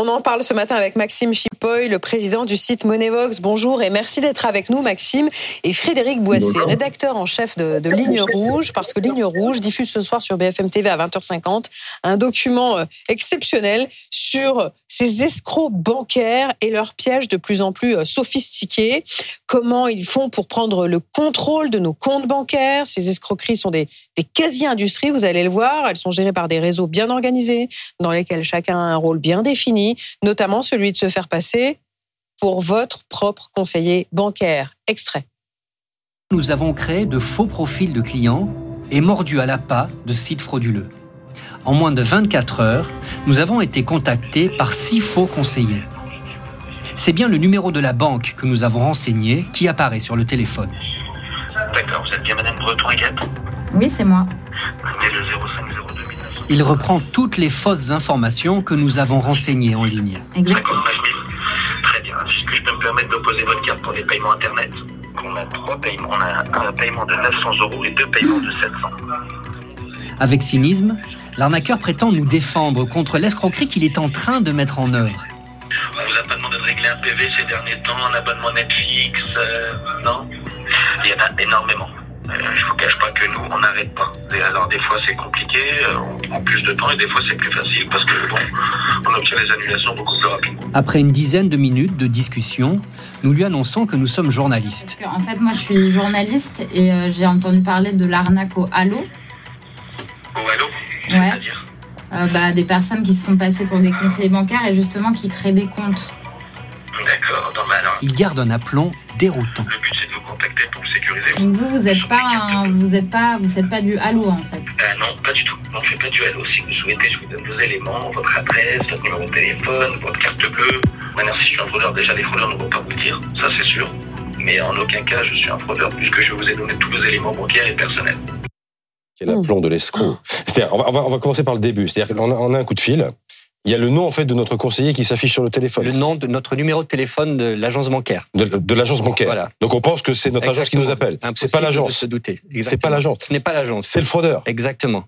On en parle ce matin avec Maxime Chipoy, le président du site Moneyvox. Bonjour et merci d'être avec nous, Maxime. Et Frédéric Boissé, rédacteur en chef de, de, Ligne Rouge, parce que Ligne Rouge diffuse ce soir sur BFM TV à 20h50 un document euh, exceptionnel sur ces escrocs bancaires et leurs pièges de plus en plus euh, sophistiqués. Comment ils font pour prendre le contrôle de nos comptes bancaires? Ces escroqueries sont des, des quasi-industries, vous allez le voir. Elles sont gérées par des réseaux bien organisés, dans lesquels chacun a un rôle bien défini, notamment celui de se faire passer pour votre propre conseiller bancaire. Extrait. Nous avons créé de faux profils de clients et mordu à la pas de sites frauduleux. En moins de 24 heures, nous avons été contactés par six faux conseillers. C'est bien le numéro de la banque que nous avons renseigné qui apparaît sur le téléphone. D'accord, vous êtes bien Madame breton agathe Oui, c'est moi. Le 0502 Il reprend toutes les fausses informations que nous avons renseignées en ligne. Exactement. Très bien. Est-ce que je peux me permettre d'opposer votre carte pour les paiements Internet? On a trois paiements. On a un paiement de 900 euros et deux paiements de 700. Avec cynisme, l'arnaqueur prétend nous défendre contre l'escroquerie qu'il est en train de mettre en œuvre. On vous a pas demandé de régler un PV ces derniers temps, un abonnement Netflix, euh, non? Il y en a énormément. Euh, je vous cache pas que nous, on n'arrête pas. Et alors des fois c'est compliqué, euh, on prend plus de temps et des fois c'est plus facile parce que bon, on obtient les annulations beaucoup plus rapidement. Après une dizaine de minutes de discussion, nous lui annonçons que nous sommes journalistes. Que, en fait, moi, je suis journaliste et euh, j'ai entendu parler de l'arnaque au Halo. Oh allô Ouais. Euh, bah, des personnes qui se font passer pour des conseillers bancaires et justement qui créent des comptes. D'accord, non mais alors, Il garde un aplomb déroutant. le but c'est de Donc vous, vous êtes pas, un- vous êtes pas, vous faites pas du Halo en fait. Euh, non, pas du tout. Non, je fais pas du Halo. Si vous souhaitez, je vous donne vos éléments, votre adresse, votre numéro de téléphone, votre carte bleue. Maintenant, si je suis un fraudeur, déjà les fraudeurs ne vont pas vous le dire, ça c'est sûr. Mais en aucun cas, je suis un fraudeur puisque je vous ai donné tous vos éléments bancaires et personnels. Quel aplomb de l'escroc. C'est-à-dire, on va, on va- on va commencer par le début. C'est-à-dire qu'on a, on a un coup de fil. Il y a le nom en fait de notre conseiller qui s'affiche sur le téléphone. Le nom de notre numéro de téléphone de l'agence bancaire. de, de l'agence bancaire. Voilà. Donc on pense que c'est notre agence qui nous appelle. C'est pas de l'agence. se douter. C'est pas l'agence. Ce n'est pas l'agence. C'est le fraudeur. Exactement.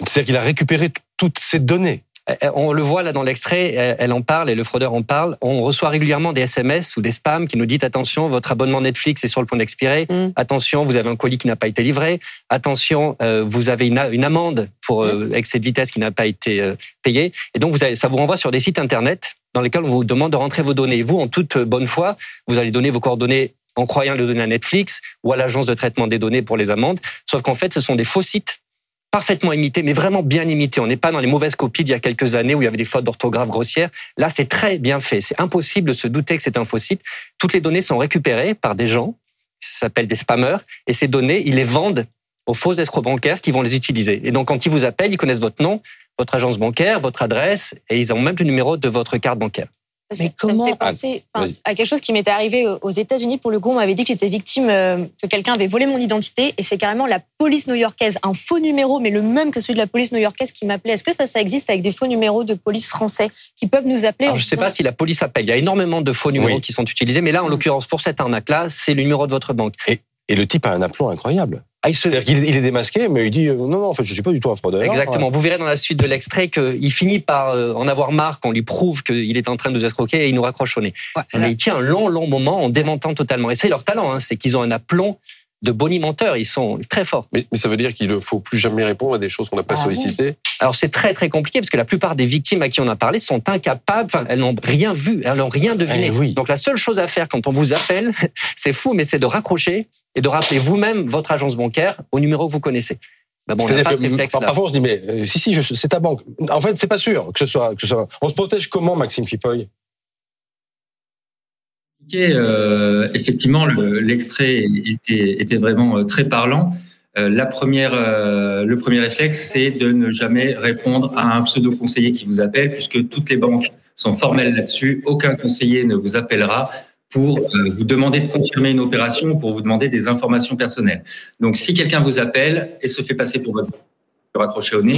C'est-à-dire qu'il a récupéré toutes ces données. Euh, On le voit là dans l'extrait, euh, elle en parle et le fraudeur en parle. On reçoit régulièrement des SMS ou des spams qui nous disent attention, votre abonnement Netflix est sur le point d'expirer. Mm. Attention, vous avez un colis qui n'a pas été livré. Attention, euh, vous avez une, amende pour euh, excès de vitesse qui n'a pas été euh, payée. Et donc, vous avez, ça vous renvoie sur des sites internet dans lesquels on vous demande de rentrer vos données. Et vous, en toute bonne foi, vous allez donner vos coordonnées en croyant les donner à Netflix ou à l'agence de traitement des données pour les amendes. Sauf qu'en fait, ce sont des faux sites parfaitement imités, mais vraiment bien imités. On n'est pas dans les mauvaises copies d'il y a quelques années où il y avait des fautes d'orthographe grossières. Là, c'est très bien fait. C'est impossible de se douter que c'est un faux site. Toutes les données sont récupérées par des gens, ça s'appelle des spammers, et ces données, ils les vendent aux faux escrocs bancaires qui vont les utiliser. Et donc, quand ils vous appellent, ils connaissent votre nom, votre agence bancaire, votre adresse, et ils ont même le numéro de votre carte bancaire. Mais Ça- ça comment- me fait penser à quelque chose qui m'était arrivé aux États-Unis. Pour le coup, on m'avait dit que j'étais victime, euh, que quelqu'un avait volé mon identité. Et c'est carrément la police new-yorkaise, un faux numéro, mais le même que celui de la police new-yorkaise qui m'appelait. Est-ce que ça, ça existe avec des faux numéros de police français qui peuvent nous appeler Alors, je ne sais pas si la police appelle. Il y a énormément de faux numéros Oui. qui sont utilisés, mais là, en l'occurrence, pour cette arnaque-là, c'est le numéro de votre banque. Et le type a un aplomb incroyable. Ah, il se- C'est-à-dire qu'il est- il est démasqué, mais il dit euh, non, non, en fait, je suis pas du tout un fraudeur. Exactement. Vous verrez dans la suite de l'extrait qu'il finit par euh, en avoir marre qu'on lui prouve qu'il est en train de nous escroquer et il nous raccroche au nez. Mais il tient un long, long moment en démentant totalement. Et c'est leur talent, hein, c'est qu'ils ont un aplomb de bonimenteurs. Ils sont très forts. Mais, mais ça veut dire qu'il ne faut plus jamais répondre à des choses qu'on n'a pas Ah sollicitées? Alors c'est très très compliqué parce que la plupart des victimes à qui on a parlé sont incapables, enfin elles n'ont rien vu, elles n'ont rien deviné. Eh oui. Donc la seule chose à faire quand on vous appelle, c'est fou, mais c'est de raccrocher et de rappeler vous-même votre agence bancaire au numéro que vous connaissez. Ben bon, on pas ce là. parfois on se dit mais euh, si si je- c'est ta banque. En fait c'est pas sûr que ce soit que ce soit. On se protège comment Maxime Chipoy? Euh, effectivement, le- l'extrait était, vraiment euh, très parlant. Euh, la première, euh, le premier réflexe, c'est de ne jamais répondre à un pseudo-conseiller qui vous appelle, puisque toutes les banques sont formelles là-dessus. Aucun conseiller ne vous appellera pour vous demander de confirmer une opération ou pour vous demander des informations personnelles. Donc, si quelqu'un vous appelle et se fait passer pour votre raccrocher au nez,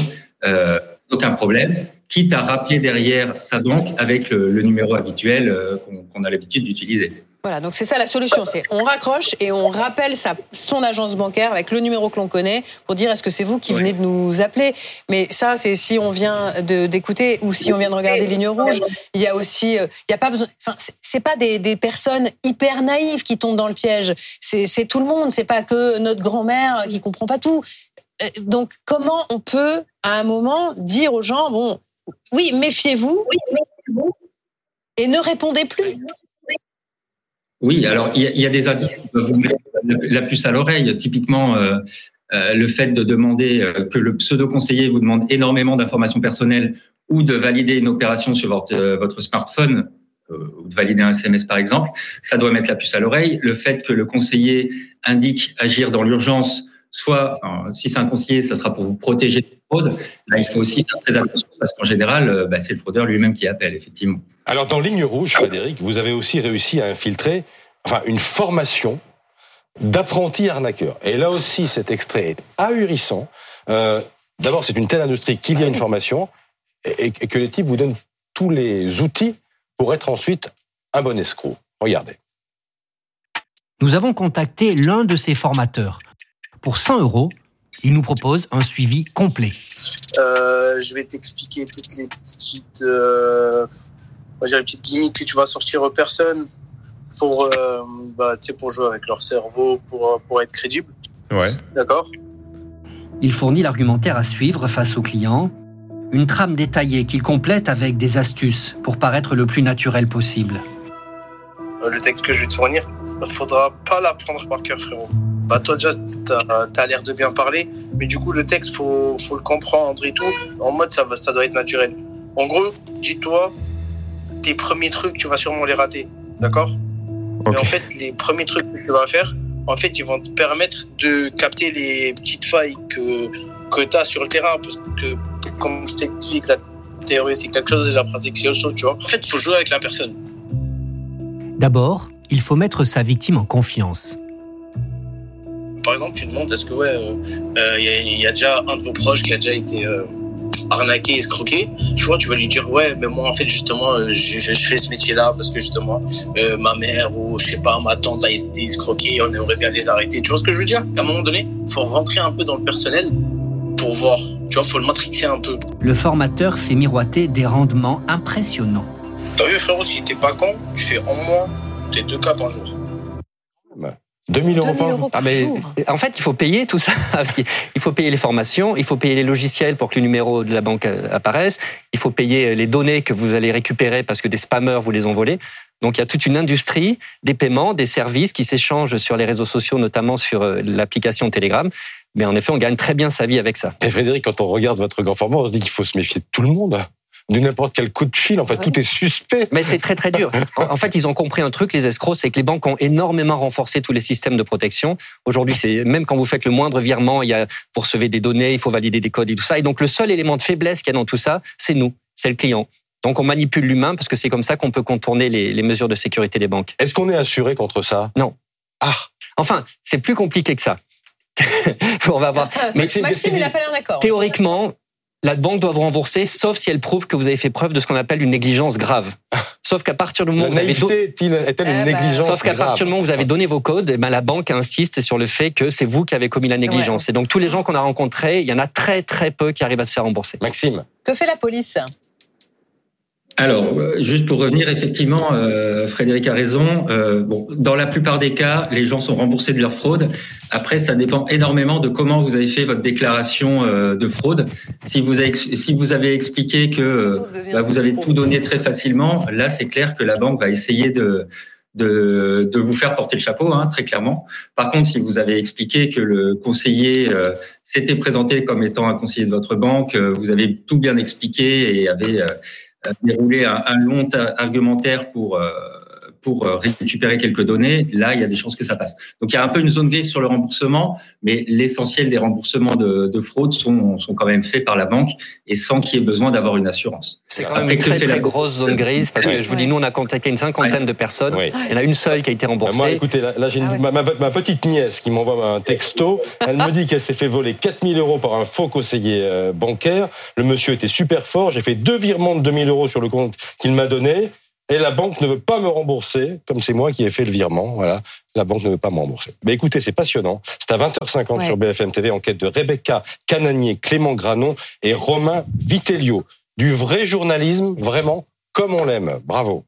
aucun problème, quitte à rappeler derrière sa banque avec le, le numéro habituel euh, qu'on qu'on a l'habitude d'utiliser. Voilà, donc c'est ça la solution, c'est on raccroche et on rappelle sa, son agence bancaire avec le numéro que l'on connaît pour dire est-ce que c'est vous qui venez de nous appeler? Mais ça, c'est si on vient de- d'écouter ou si on vient de regarder Ligne Rouge. Il y a aussi, euh, il y a pas besoin. Enfin, c'est- c'est pas des, des personnes hyper naïves qui tombent dans le piège. C'est c'est tout le monde. C'est pas que notre grand-mère qui comprend pas tout. Euh, Donc comment on peut à un moment dire aux gens bon, oui, méfiez-vous et ne répondez plus. Oui, alors il y, a- il y a des indices qui peuvent vous mettre la- puce à l'oreille. Typiquement, euh, euh, le fait de demander euh, que le pseudo-conseiller vous demande énormément d'informations personnelles ou de valider une opération sur votre, euh, votre smartphone ou de valider un SMS par exemple, ça doit mettre la puce à l'oreille. Le fait que le conseiller indique agir dans l'urgence, soit, enfin, si c'est un conseiller, ça sera pour vous protéger de fraude. Là, il faut aussi faire très attention parce qu'en général, euh, bah, c'est le fraudeur lui-même qui appelle, effectivement. Alors, dans Ligne Rouge, Frédéric, vous avez aussi réussi à infiltrer enfin, une formation d'apprentis arnaqueurs. Et là aussi, cet extrait est ahurissant. Euh, D'abord, c'est une telle industrie qu'il y a une formation et, et que les types vous donnent tous les outils pour être ensuite un bon escroc. Regardez. Nous avons contacté l'un de ses formateurs. Pour 100 euros, il nous propose un suivi complet. Euh, je vais t'expliquer toutes les petites, euh, moi, j'ai les petites limites que tu vas sortir aux personnes pour, euh, bah, tu sais, pour jouer avec leur cerveau, pour, euh, pour être crédible. Ouais. D'accord? Il fournit l'argumentaire à suivre face au client, une trame détaillée qu'il complète avec des astuces pour paraître le plus naturel possible. Le texte que je vais te fournir, faudra pas l'apprendre par cœur, frérot. Bah, toi, déjà, t'as as, l'air de bien parler, mais du coup, le texte, faut, faut le comprendre et tout. En mode, ça, va- ça doit être naturel. En gros, dis-toi, tes premiers trucs, tu vas sûrement les rater. D'accord? Mais en fait, les premiers trucs que tu vas faire, en fait, ils vont te permettre de capter les petites failles que, que tu as sur le terrain. Parce que, comme je t'explique, la théorie, c'est quelque chose et la pratique, c'est autre chose, tu vois. En fait, il faut jouer avec la personne. D'abord, il faut mettre sa victime en confiance. Par exemple, tu demandes est-ce que ouais, il euh, y, a- y a déjà un de vos proches qui a déjà été euh, arnaqué, escroqué? Tu vois, tu vas lui dire ouais, mais moi en fait justement, euh, je, je fais ce métier-là parce que justement euh, ma mère ou je sais pas ma tante a été escroquée, on aimerait bien les arrêter. Tu vois ce que je veux dire? À un moment donné, faut rentrer un peu dans le personnel pour voir. Tu vois, faut le matrixer un peu. Le formateur fait miroiter des rendements impressionnants. T'as vu frérot, si t'es pas con, tu fais au moins tes deux cas par jour. 2000 euros euros Ah, par mais, jour. en fait, il faut payer tout ça. Parce il faut payer les formations, il faut payer les logiciels pour que le numéro de la banque euh, apparaisse, il faut payer les données que vous allez récupérer parce que des spammers vous les ont volées. Donc il y a toute une industrie des paiements, des services qui s'échangent sur les réseaux sociaux, notamment sur euh, l'application Telegram. Mais en effet, on gagne très bien sa vie avec ça. Et Frédéric, quand on regarde votre grand format, on se dit qu'il faut se méfier de tout le monde. De n'importe quel coup de fil, en fait, tout est suspect. Mais c'est très très dur. En, en fait, ils ont compris un truc, les escrocs, c'est que les banques ont énormément renforcé tous les systèmes de protection. Aujourd'hui, c'est même quand vous faites le moindre virement, il y a, vous recevez des données, il faut valider des codes et tout ça. Et donc, le seul élément de faiblesse qu'il y a dans tout ça, c'est nous, c'est le client. Donc, on manipule l'humain parce que c'est comme ça qu'on peut contourner les, les mesures de sécurité des banques. Est-ce qu'on est assuré contre ça? Non. Ah, Enfin, c'est plus compliqué que ça. on va voir. Mais Maxime, il n'a pas l'air d'accord. théoriquement, la banque doit vous rembourser, sauf si elle prouve que vous avez fait preuve de ce qu'on appelle une négligence grave. Sauf qu'à partir du moment La où vous avez do- naïveté est-il- est-elle une Eh ben, négligence Sauf qu'à grave partir du moment où vous avez donné vos codes, eh ben la banque insiste sur le fait que c'est vous qui avez commis la négligence. Et donc tous les gens qu'on a rencontrés, il y en a très très peu qui arrivent à se faire rembourser. Maxime, Que fait la police? Alors, juste pour revenir, effectivement, euh, Frédéric a raison. Euh, bon, dans la plupart des cas, les gens sont remboursés de leur fraude. Après, ça dépend énormément de comment vous avez fait votre déclaration euh, de fraude. Si vous avez, si vous avez expliqué que euh, bah, vous avez tout donné très facilement, là, c'est clair que la banque va essayer de de, de vous faire porter le chapeau, hein, très clairement. Par contre, si vous avez expliqué que le conseiller euh, s'était présenté comme étant un conseiller de votre banque, euh, vous avez tout bien expliqué et avez euh, déroulé un, un long ta- argumentaire pour euh, pour euh, récupérer quelques données, là, il y a des chances que ça passe. Donc, il y a un peu une zone grise sur le remboursement, mais l'essentiel des remboursements de, de fraude sont, sont quand même faits par la banque et sans qu'il y ait besoin d'avoir une assurance. C'est quand même Après, une très la très banque grosse zone grise parce que Ouais. je vous dis, nous on a contacté une cinquantaine de personnes. oui. Il y en a une seule qui a été remboursée. Moi, écoutez, là, là, j'ai une- Ah ouais. ma, ma- ma petite nièce qui m'envoie un texto. Elle me dit qu'elle s'est fait voler 4000 euros par un faux conseiller euh, bancaire. Le monsieur était super fort. J'ai fait deux virements de 2000 euros sur le compte qu'il m'a donné. Et la banque ne veut pas me rembourser, comme c'est moi qui ai fait le virement. Voilà, la banque ne veut pas me rembourser. Mais écoutez, c'est passionnant. C'est à 20h50 Ouais. sur BFM TV, enquête de Rebecca Cananier, Clément Granon et Romain Vitellio. Du vrai journalisme, vraiment comme on l'aime. Bravo.